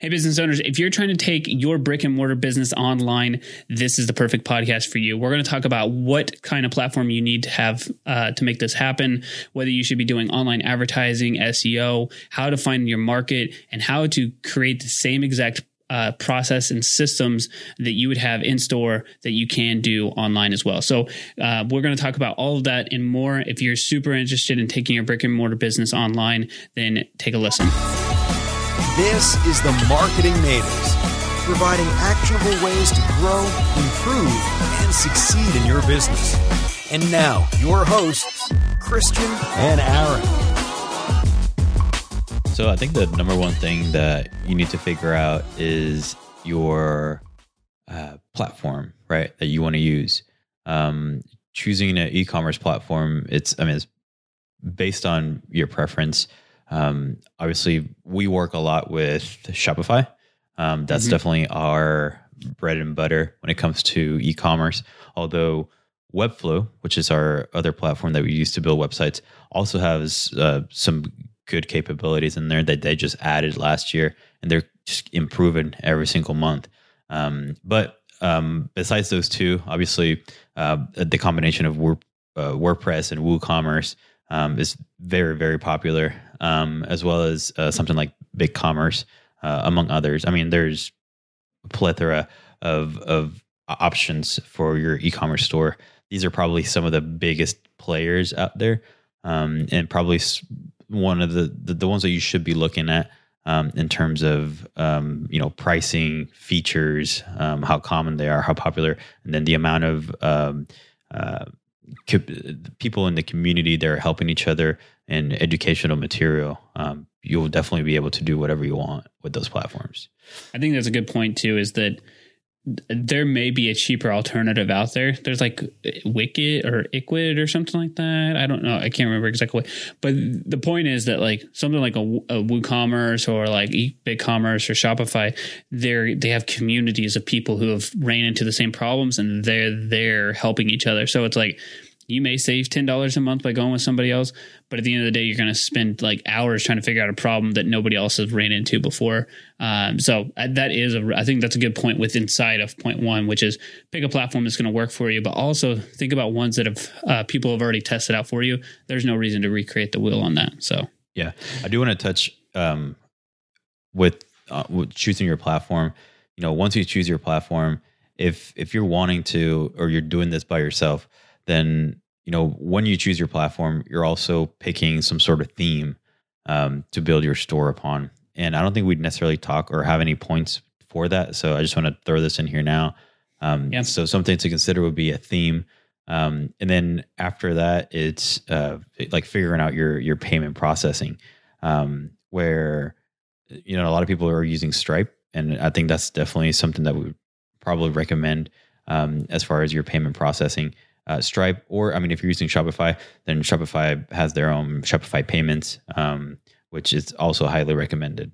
Hey, business owners, if you're trying to take your brick and mortar business online, this is the perfect podcast for you. We're going to talk about what kind of platform you need to have uh, to make this happen, whether you should be doing online advertising, SEO, how to find your market, and how to create the same exact uh, process and systems that you would have in store that you can do online as well. So, uh, we're going to talk about all of that and more. If you're super interested in taking your brick and mortar business online, then take a listen. This is the Marketing Natives, providing actionable ways to grow, improve, and succeed in your business. And now, your hosts, Christian and Aaron. So, I think the number one thing that you need to figure out is your uh, platform, right? That you want to use. Um, choosing an e-commerce platform, it's I mean, it's based on your preference. Um, obviously, we work a lot with Shopify. Um, that's mm-hmm. definitely our bread and butter when it comes to e-commerce. Although Webflow, which is our other platform that we use to build websites, also has uh, some good capabilities in there that they just added last year, and they're just improving every single month. Um, but um, besides those two, obviously, uh, the combination of Word, uh, WordPress and WooCommerce um, is very, very popular, um, as well as uh, something like BigCommerce, uh, among others. I mean, there's a plethora of of options for your e-commerce store. These are probably some of the biggest players out there, um, and probably one of the, the, the ones that you should be looking at um, in terms of um, you know pricing, features, um, how common they are, how popular, and then the amount of um, uh, people in the community that are helping each other and educational material, um, you'll definitely be able to do whatever you want with those platforms. I think that's a good point too. Is that there may be a cheaper alternative out there. There's like Wicked or Iquid or something like that. I don't know. I can't remember exactly. But the point is that like something like a, a WooCommerce or like BigCommerce or Shopify, they're they have communities of people who have ran into the same problems and they're there helping each other. So it's like you may save $10 a month by going with somebody else, but at the end of the day, you're going to spend like hours trying to figure out a problem that nobody else has ran into before. Um, so uh, that is, a, I think that's a good point with inside of point one, which is pick a platform that's going to work for you, but also think about ones that have uh, people have already tested out for you. There's no reason to recreate the wheel on that. So, yeah, I do want to touch um, with, uh, with choosing your platform. You know, once you choose your platform, if if you're wanting to or you're doing this by yourself, then you know when you choose your platform, you're also picking some sort of theme um, to build your store upon. And I don't think we'd necessarily talk or have any points for that. So I just want to throw this in here now. Um, yeah. So something to consider would be a theme. Um, and then after that, it's uh, like figuring out your your payment processing, um, where you know a lot of people are using Stripe, and I think that's definitely something that we would probably recommend um, as far as your payment processing uh, Stripe, or I mean, if you're using Shopify, then Shopify has their own Shopify payments, um, which is also highly recommended.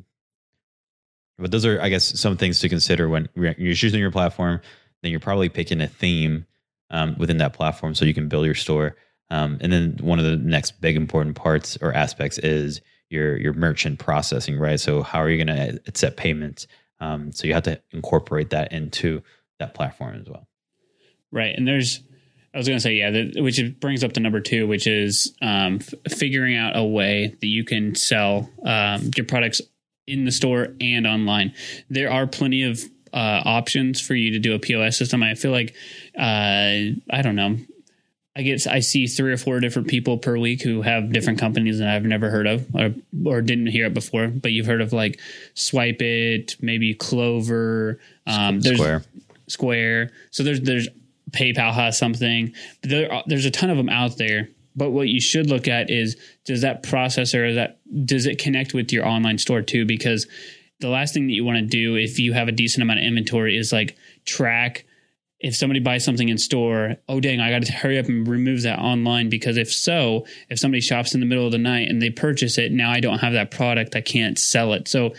But those are, I guess, some things to consider when you're choosing your platform. Then you're probably picking a theme um, within that platform so you can build your store. Um, and then one of the next big important parts or aspects is your your merchant processing, right? So how are you going to accept payments? Um, so you have to incorporate that into that platform as well. Right, and there's I was going to say, yeah, the, which brings up to number two, which is um, f- figuring out a way that you can sell um, your products in the store and online. There are plenty of uh, options for you to do a POS system. I feel like, uh, I don't know. I get I see three or four different people per week who have different companies that I've never heard of or or didn't hear it before. But you've heard of like Swipe It, maybe Clover, um, Square. Square. So there's there's PayPal has something. There, there's a ton of them out there. But what you should look at is does that processor that does it connect with your online store too? Because the last thing that you want to do if you have a decent amount of inventory is like track if somebody buys something in store, oh dang, I got to hurry up and remove that online because if so, if somebody shops in the middle of the night and they purchase it, now I don't have that product, I can't sell it. So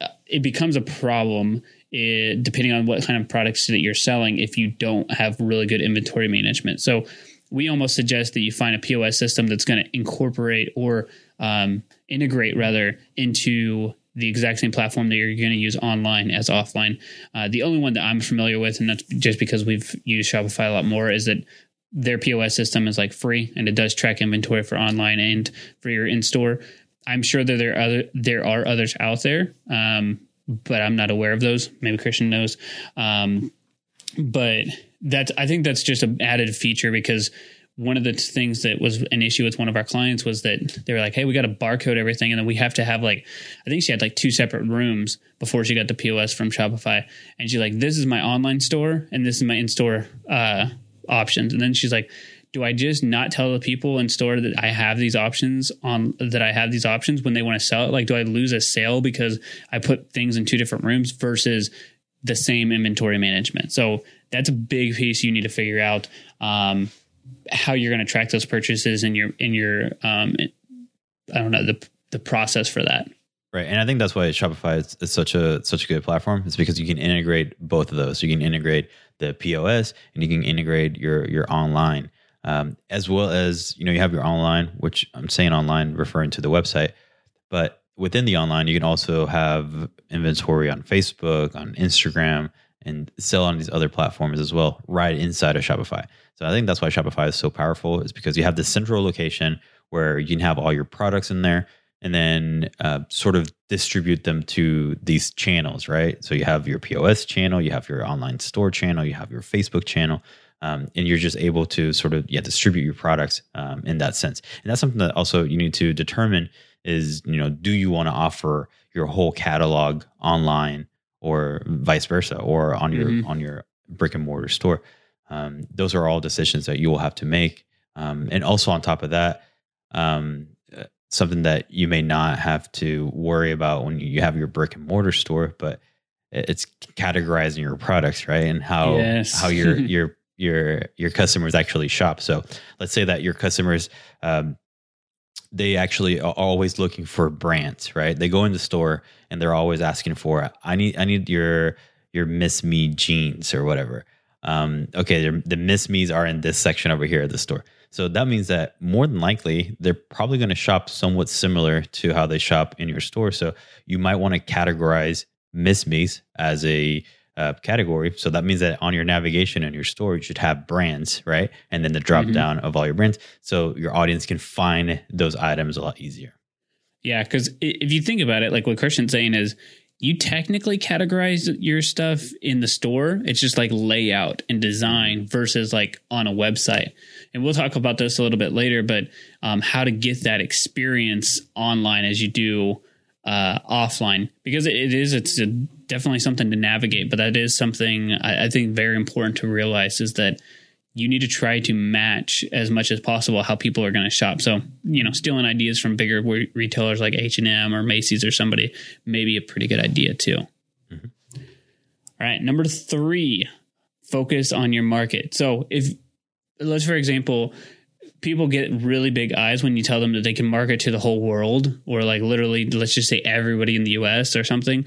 uh, it becomes a problem it, depending on what kind of products that you're selling if you don't have really good inventory management. So we almost suggest that you find a POS system that's going to incorporate or um, integrate rather into the exact same platform that you're going to use online as offline. Uh, the only one that I'm familiar with, and that's just because we've used Shopify a lot more, is that their POS system is like free and it does track inventory for online and for your in store. I'm sure that there are other there are others out there, um, but I'm not aware of those. Maybe Christian knows. Um, but that's I think that's just an added feature because one of the things that was an issue with one of our clients was that they were like, "Hey, we got to barcode everything, and then we have to have like, I think she had like two separate rooms before she got the POS from Shopify." And she's like, "This is my online store, and this is my in-store uh, options." And then she's like, "Do I just not tell the people in store that I have these options on that I have these options when they want to sell it? Like, do I lose a sale because I put things in two different rooms versus the same inventory management?" So that's a big piece you need to figure out. Um, how you're going to track those purchases in your in your um I don't know the the process for that. Right, and I think that's why Shopify is, is, such a such a good platform. It's because you can integrate both of those. You can integrate the POS and you can integrate your your online, um, as well as you know you have your online, which I'm saying online referring to the website, but within the online you can also have inventory on Facebook, on Instagram, and sell on these other platforms as well, right inside of Shopify. So I think that's why Shopify is so powerful, is because you have this central location where you can have all your products in there and then uh, sort of distribute them to these channels, right? So you have your POS channel, you have your online store channel, you have your Facebook channel. Um, and you're just able to sort of yeah distribute your products um, in that sense and that's something that also you need to determine is you know do you want to offer your whole catalog online or vice versa, or on your mm-hmm. on your brick and mortar store. Um, those are all decisions that you will have to make. Um, and also on top of that, um, uh, something that you may not have to worry about when you have your brick and mortar store, but it's categorizing your products, right? And how yes. how your your your your customers actually shop. So let's say that your customers um, they actually are always looking for brands, right? They go in the store and they're always asking for, I need, I need your, your Miss Me jeans or whatever. Um, okay, the Miss Me's are in this section over here at the store. So that means that more than likely they're probably going to shop somewhat similar to how they shop in your store. So you might want to categorize Miss Me's as a uh, category. So that means that on your navigation and your store, you should have brands, right? And then the drop mm-hmm. down of all your brands. So your audience can find those items a lot easier. Yeah. Cause if you think about it, like what Christian's saying is, you technically categorize your stuff in the store. It's just like layout and design versus like on a website. And we'll talk about this a little bit later, but um, how to get that experience online as you do uh, offline because it, it is it's a, definitely something to navigate, but that is something I, I think very important to realize is that you need to try to match as much as possible how people are going to shop. So, you know, stealing ideas from bigger retailers like H&M or Macy's or somebody may be a pretty good idea too. Mm-hmm. All right, number 3, focus on your market. So, if let's for example, people get really big eyes when you tell them that they can market to the whole world or like literally let's just say everybody in the US or something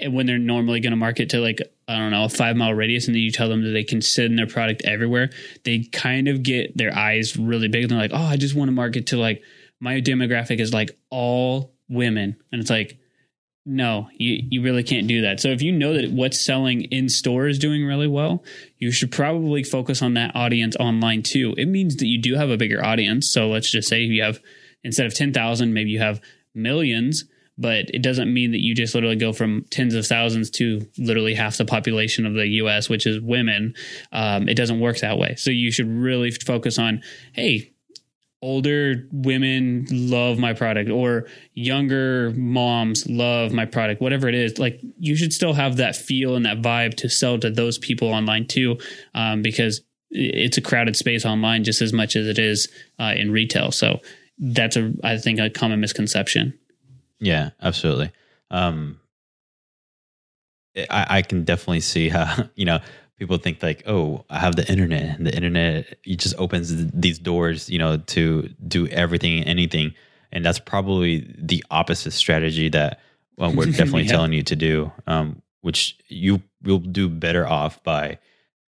eh, when they're normally going to market to like I don't know a 5 mile radius and then you tell them that they can send their product everywhere they kind of get their eyes really big and they're like oh I just want to market to like my demographic is like all women. And it's like no, you, you really can't do that. So if you know that what's selling in store is doing really well, you should probably focus on that audience online too. It means that you do have a bigger audience. So let's just say you have instead of 10,000, maybe you have millions, but it doesn't mean that you just literally go from tens of thousands to literally half the population of the US, which is women. Um, it doesn't work that way. So you should really focus on, hey, older women love my product or younger moms love my product whatever it is like you should still have that feel and that vibe to sell to those people online too um, because it's a crowded space online just as much as it is uh, in retail. So that's a i think a common misconception. Yeah absolutely. Um, I, I can definitely see how you know people think like, oh, I have the internet, and the internet it just opens these doors, you know, to do everything and anything, and that's probably the opposite strategy that well, we're definitely yeah. telling you to do, um, which you will do better off by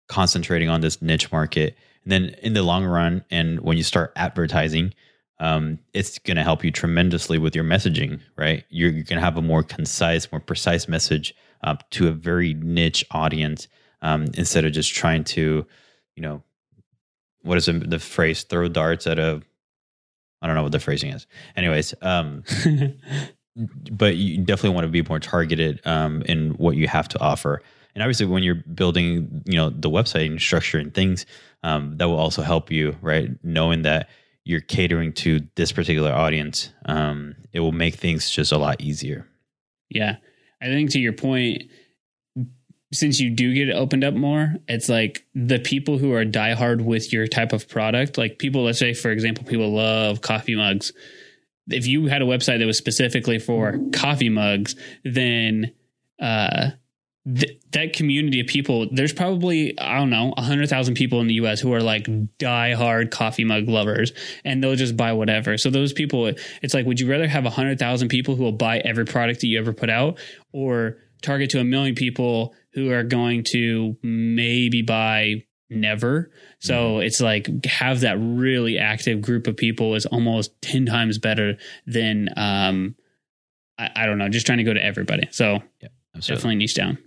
concentrating on this niche market. And then in the long run, and when you start advertising, um, it's going to help you tremendously with your messaging, right? You're, you're going to have a more concise, more precise message uh, to a very niche audience um, instead of just trying to, you know, what is the, the phrase? Throw darts at a. I don't know what the phrasing is. Anyways, um, but you definitely want to be more targeted um, in what you have to offer. And obviously, when you're building, you know, the website and structure and things, um, that will also help you, right? Knowing that you're catering to this particular audience, um, it will make things just a lot easier. Yeah. I think to your point, since you do get it opened up more, it's like the people who are diehard with your type of product, like people, let's say, for example, people love coffee mugs. If you had a website that was specifically for coffee mugs, then uh, th- that community of people, there's probably, I don't know, 100,000 people in the US who are like diehard coffee mug lovers and they'll just buy whatever. So those people, it's like, would you rather have 100,000 people who will buy every product that you ever put out or target to a million people who are going to maybe buy never. So mm-hmm. it's like have that really active group of people is almost 10 times better than, um, I, I don't know, just trying to go to everybody. So yeah, definitely niche down.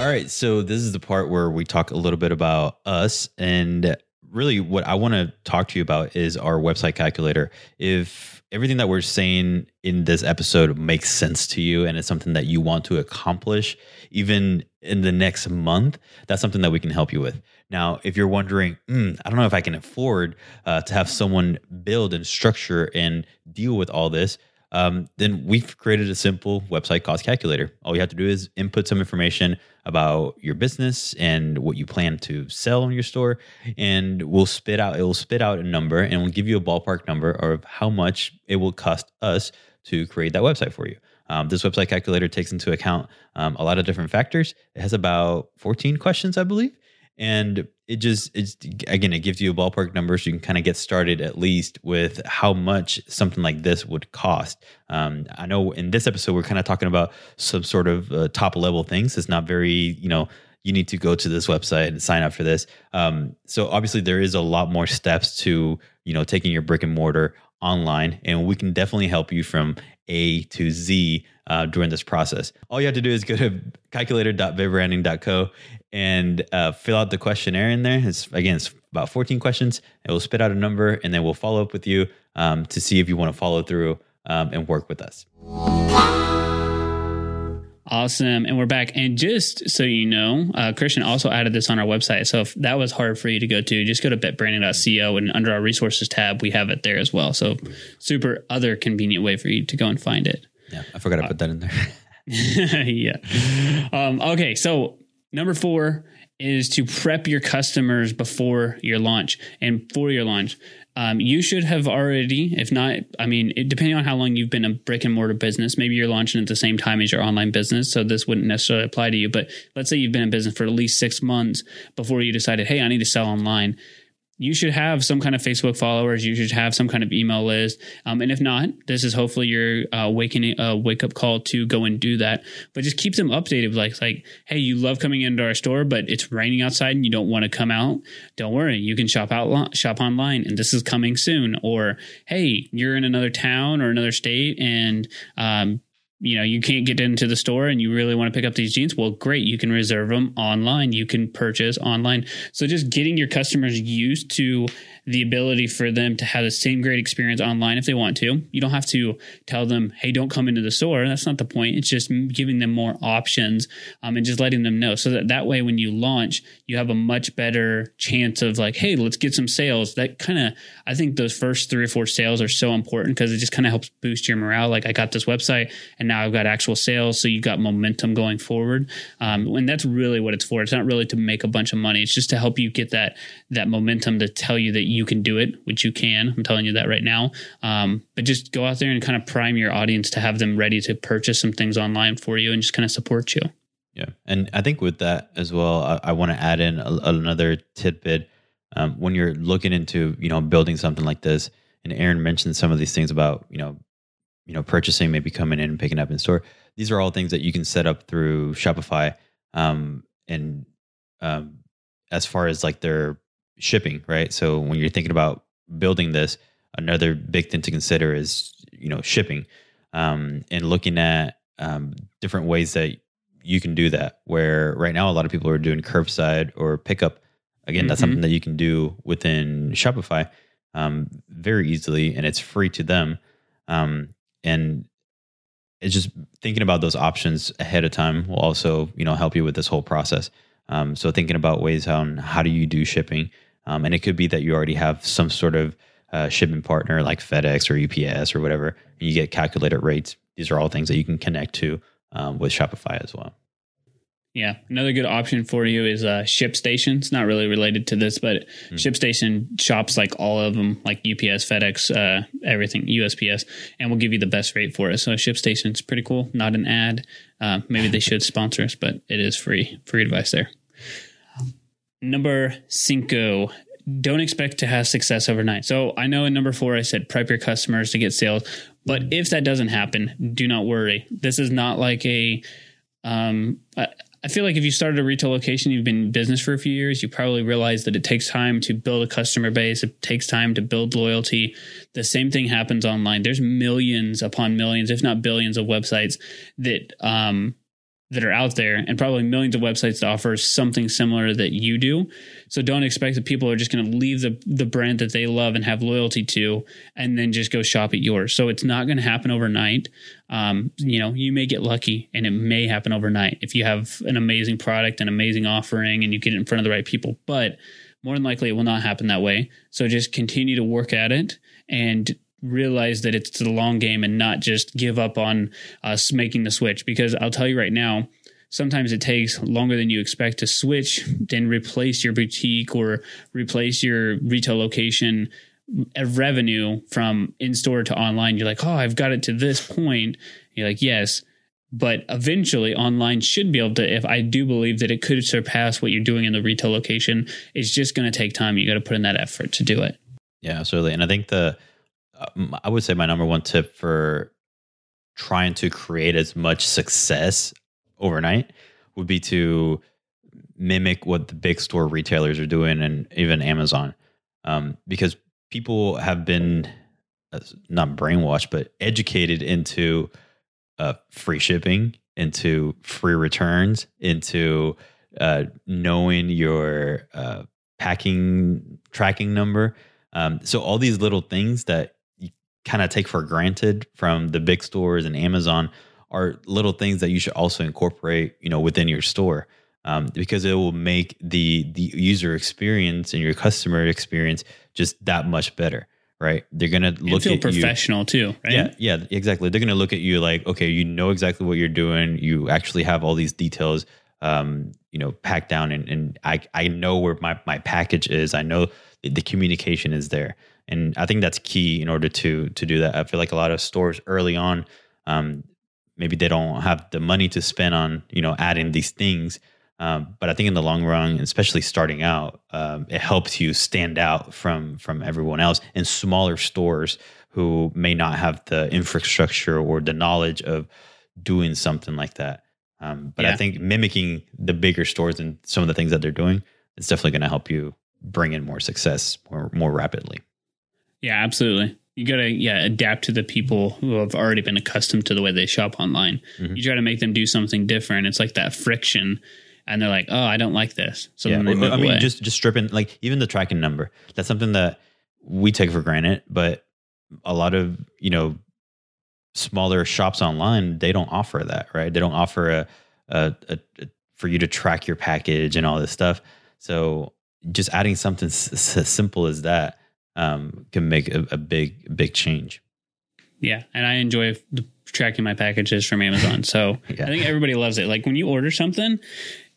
All right, so this is the part where we talk a little bit about us and really what I want to talk to you about is our website calculator. If everything that we're saying in this episode makes sense to you and it's something that you want to accomplish even in the next month, that's something that we can help you with. Now, if you're wondering, mm, I don't know if I can afford uh, to have someone build and structure and deal with all this, um, then we've created a simple website cost calculator. All you have to do is input some information about your business and what you plan to sell in your store, and we'll spit out it will spit out a number and we'll give you a ballpark number of how much it will cost us to create that website for you. Um, this website calculator takes into account um, a lot of different factors. It has about 14 questions, I believe, and it just it's again it gives you a ballpark number so you can kind of get started at least with how much something like this would cost. Um, i know in this episode we're kind of talking about some sort of uh, top level things. It's not very you know you need to go to this website and sign up for this. Um, so obviously there is a lot more steps to you know taking your brick and mortar online and we can definitely help you from a to z uh, during this process. All you have to do is go to calculator.bitbranding.co and uh, fill out the questionnaire in there. It's again, it's about 14 questions. It will spit out a number, and then we'll follow up with you um, to see if you want to follow through um, and work with us. Awesome. And we're back. And just so you know, uh, Christian also added this on our website. So if that was hard for you to go to, just go to bitbranding.co and under our resources tab, we have it there as well. So super other convenient way for you to go and find it. Yeah, I forgot to put that in there. yeah. Um, okay, so number four is to prep your customers before your launch and for your launch. Um, you should have already, if not, I mean, it, depending on how long you've been a brick and mortar business, maybe you're launching at the same time as your online business. So this wouldn't necessarily apply to you. But let's say you've been in business for at least six months before you decided, hey, I need to sell online you should have some kind of Facebook followers. You should have some kind of email list. Um, and if not, this is hopefully your uh, waking uh, wake up call to go and do that. But just keep them updated. Like like, hey, you love coming into our store, but it's raining outside and you don't want to come out. Don't worry, you can shop out shop online, and this is coming soon. Or hey, you're in another town or another state, and um, you know you can't get into the store and you really want to pick up these jeans well great you can reserve them online you can purchase online. So just getting your customers used to the ability for them to have the same great experience online if they want to. You don't have to tell them, hey, don't come into the store. That's not the point. It's just giving them more options um, and just letting them know. So that that way, when you launch, you have a much better chance of like, hey, let's get some sales. That kind of, I think those first three or four sales are so important because it just kind of helps boost your morale. Like, I got this website and now I've got actual sales. So you got momentum going forward. Um, and that's really what it's for. It's not really to make a bunch of money. It's just to help you get that, that momentum to tell you that you can do it, which you can. I'm telling you that right now. Um, but just go out there and kind of prime your audience to have them ready to purchase some things online for you and just kind of support you. Yeah. And I think with that as well, I, I want to add in a, another tidbit. Um, when you're looking into, you know, building something like this, and Aaron mentioned some of these things about, you know, you know, purchasing, maybe coming in and picking up in store. These are all things that you can set up through Shopify um, and um, as far as like their shipping, right? So when you're thinking about building this, another big thing to consider is you know shipping um, and looking at um, different ways that you can do that. Where right now a lot of people are doing curbside or pickup. Again, that's Mhm. something that you can do within Shopify um, very easily, and it's free to them. Um, and it's just thinking about those options ahead of time will also you know help you with this whole process. Um, so thinking about ways on how do you do shipping, um, and it could be that you already have some sort of uh, shipping partner like FedEx or UPS or whatever, and you get calculated rates. These are all things that you can connect to um, with Shopify as well. Yeah, another good option for you is uh, ShipStation. It's not really related to this, but Hmm. ShipStation shops like all of them, like UPS, FedEx, uh, everything, USPS, and will give you the best rate for it. So ShipStation's pretty cool. Not an ad. Uh, maybe they should sponsor us, but it is free. Free advice there. Number cinco. Don't expect to have success overnight. So I know in number four I said prep your customers to get sales, but if that doesn't happen, do not worry. This is not like a um, I, feel like if you started a retail location, you've been in business for a few years, you probably realize that it takes time to build a customer base. It takes time to build loyalty. The same thing happens online. There's millions upon millions, if not billions, of websites that um, that are out there, and probably millions of websites that offer something similar that you do. So don't expect that people are just going to leave the the brand that they love and have loyalty to, and then just go shop at yours. So it's not going to happen overnight. Um, you know, you may get lucky, and it may happen overnight if you have an amazing product, an amazing offering, and you get it in front of the right people. But more than likely, it will not happen that way. So just continue to work at it and realize that it's the long game and not just give up on us making the switch. Because I'll tell you right now, sometimes it takes longer than you expect to switch, then replace your boutique or replace your retail location of revenue from in store to online. You're like, oh, I've got it to this point. You're like, yes. But eventually, online should be able to. If I do believe that it could surpass what you're doing in the retail location, it's just going to take time. You got to put in that effort to do it. Yeah, absolutely. And I think the I would say my number one tip for trying to create as much success overnight would be to mimic what the big store retailers are doing and even Amazon, um, because people have been uh, not brainwashed but educated into uh, free shipping, into free returns, into uh, knowing your uh, packing tracking number. Um, so all these little things that kind of take for granted from the big stores and Amazon are little things that you should also incorporate, you know, within your store, um, because it will make the the user experience and your customer experience just that much better, right? They're gonna look feel at you. professional too, right? Yeah, yeah, exactly. They're gonna look at you like, okay, you know exactly what you're doing. You actually have all these details, um, you know, packed down, and, and I I know where my my package is. I know the communication is there, and I think that's key in order to to do that. I feel like a lot of stores early on, um, maybe they don't have the money to spend on you know adding these things. Um, but I think in the long run, especially starting out, um, it helps you stand out from from everyone else in smaller stores who may not have the infrastructure or the knowledge of doing something like that. Um, but I think mimicking the bigger stores and some of the things that they're doing, it's definitely going to help you bring in more success more more rapidly. Yeah, absolutely. You got to yeah adapt to the people who have already been accustomed to the way they shop online. Mhm. You try to make them do something different. It's like that friction, and they're like, "Oh, I don't like this." So yeah, then they well, I mean, away. just just stripping like even the tracking number. That's something that we take for granted, but a lot of you know smaller shops online they don't offer that, right? They don't offer a, a, a, a for you to track your package and all this stuff. So just adding something s- s- as simple as that um, can make a, a big big change. yeah, and I enjoy the, tracking my packages from Amazon. So Yeah. I think everybody loves it. Like when you order something,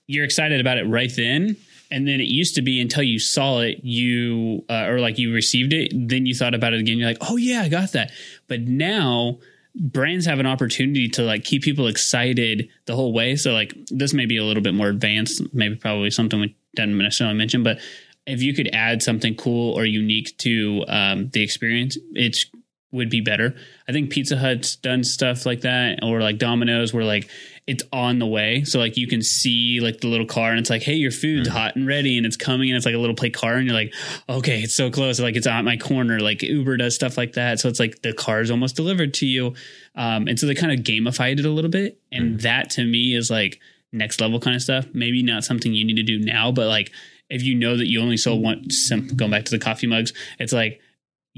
you're excited about it right then. And then it used to be until you saw it, you uh, or like you received it, then you thought about it again. You're like, oh yeah, I got that. But now brands have an opportunity to like keep people excited the whole way. So like this may be a little bit more advanced, maybe probably something we didn't necessarily mention, but if you could add something cool or unique to um, the experience, it's would be better. I think Pizza Hut's done stuff like that, or like Domino's, where like it's on the way. So like you can see like the little car and it's like, hey, your food's mm-hmm. hot and ready and it's coming and it's like a little play car and you're like, okay, it's so close. Like it's on my corner. Like Uber does stuff like that. So it's like the car is almost delivered to you. Um, and so they kind of gamified it a little bit. And mm-hmm. that to me is like next level kind of stuff. Maybe not something you need to do now, but like if you know that you only sold one, some, going back to the coffee mugs, it's like,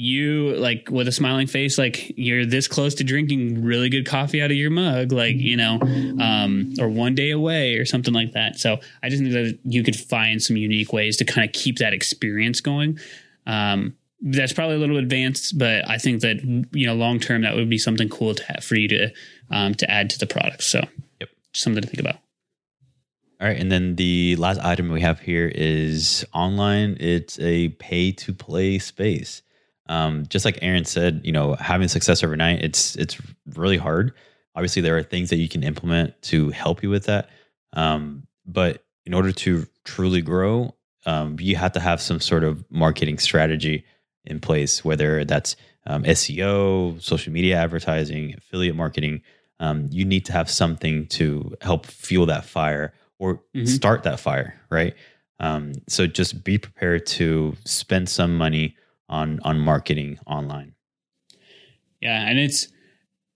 you like with a smiling face like you're this close to drinking really good coffee out of your mug like you know um, or one day away or something like that. So i just think that you could find some unique ways to kind of keep that experience going. Um, that's probably a little advanced but i think that you know long term that would be something cool to have for you to um, to add to the product. So yep. something to think about all right, and then the last item we have here is online. It's a pay to play space um, just like Aaron said, you know, having success overnight, it's it's really hard. Obviously, there are things that you can implement to help you with that. Um, but in order to truly grow, um, you have to have some sort of marketing strategy in place, whether that's um, SEO, social media advertising, affiliate marketing. Um, you need to have something to help fuel that fire or mm-hmm. start that fire, right? Um, so just be prepared to spend some money on on marketing online. Yeah, and it's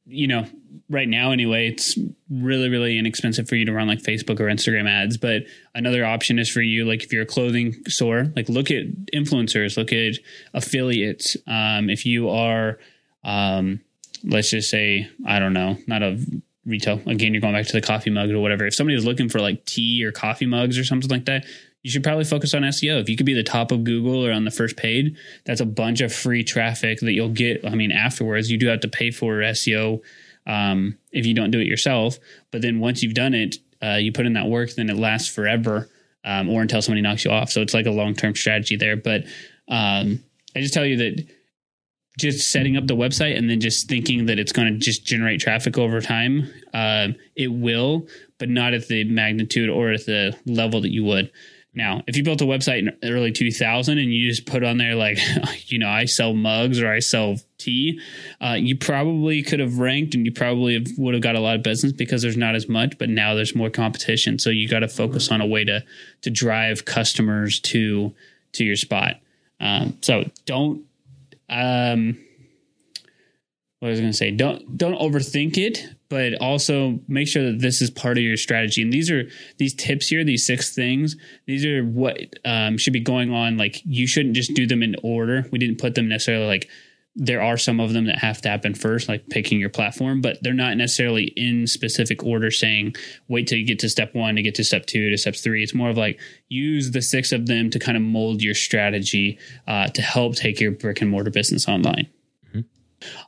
you know right now anyway it's really really inexpensive for you to run like facebook or instagram ads but another option is for you like if you're a clothing store like look at influencers look at affiliates um, if you are um, let's just say i don't know not a retail again you're going back to the coffee mug or whatever if somebody is looking for like tea or coffee mugs or something like that you should probably focus on SEO. If you could be the top of Google or on the first page, that's a bunch of free traffic that you'll get. I mean, afterwards, you do have to pay for SEO um, if you don't do it yourself. But then once you've done it, uh, you put in that work, then it lasts forever um, or until somebody knocks you off. So it's like a long term strategy there. But um, I just tell you that just setting up the website and then just thinking that it's going to just generate traffic over time, uh, it will, but not at the magnitude or at the level that you would. Now, if you built a website in early 2000 and you just put on there like, you know, I sell mugs or I sell tea, uh, you probably could have ranked and you probably have, would have got a lot of business because there's not as much. But now there's more competition, so you got to focus on a way to to drive customers to to your spot. Um, so don't. Um, what I was going to say, don't don't overthink it, but also make sure that this is part of your strategy. And these are these tips here, these six things. These are what um, should be going on. Like you shouldn't just do them in order. We didn't put them necessarily like there are some of them that have to happen first, like picking your platform, but they're not necessarily in specific order saying wait till you get to step one to get to step two to step three. It's more of like use the six of them to kind of mold your strategy uh, to help take your brick and mortar business online.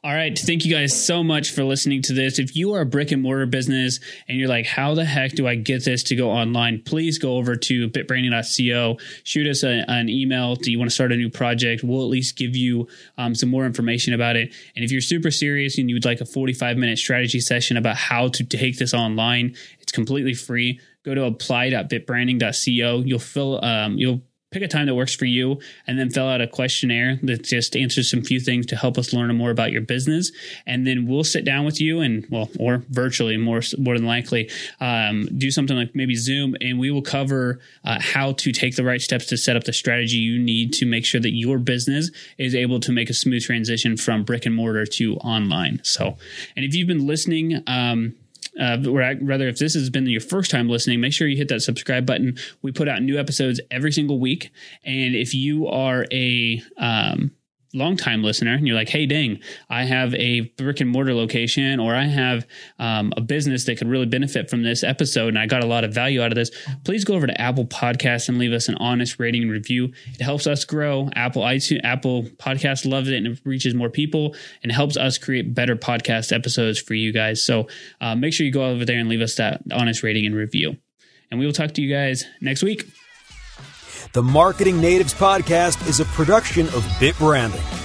All right. Thank you guys so much for listening to this. If you are a brick and mortar business and you're like, how the heck do I get this to go online? Please go over to bitbranding.co, shoot us a, an email. Do you want to start a new project? We'll at least give you um, some more information about it. And if you're super serious and you'd like a 45 minute strategy session about how to take this online, it's completely free. Go to apply.bitbranding.co. You'll fill, um, you'll pick a time that works for you and then fill out a questionnaire that just answers some few things to help us learn more about your business. And then we'll sit down with you and well or virtually more more than likely um, do something like maybe zoom and we will cover uh, how to take the right steps to set up the strategy you need to make sure that your business is able to make a smooth transition from brick and mortar to online. So and if you've been listening um, uh, rather, if this has been your first time listening, make sure you hit that subscribe button. We put out new episodes every single week. And if you are a um, longtime listener and you're like, hey, dang, I have a brick and mortar location or I have um, a business that could really benefit from this episode and I got a lot of value out of this, please go over to Apple Podcasts and leave us an honest rating and review. It helps us grow. Apple iTunes, Apple Podcast loves it and it reaches more people and helps us create better podcast episodes for you guys. So uh, make sure you go over there and leave us that honest rating and review. And we will talk to you guys next week. The Marketing Natives Podcast is a production of Bit Branding.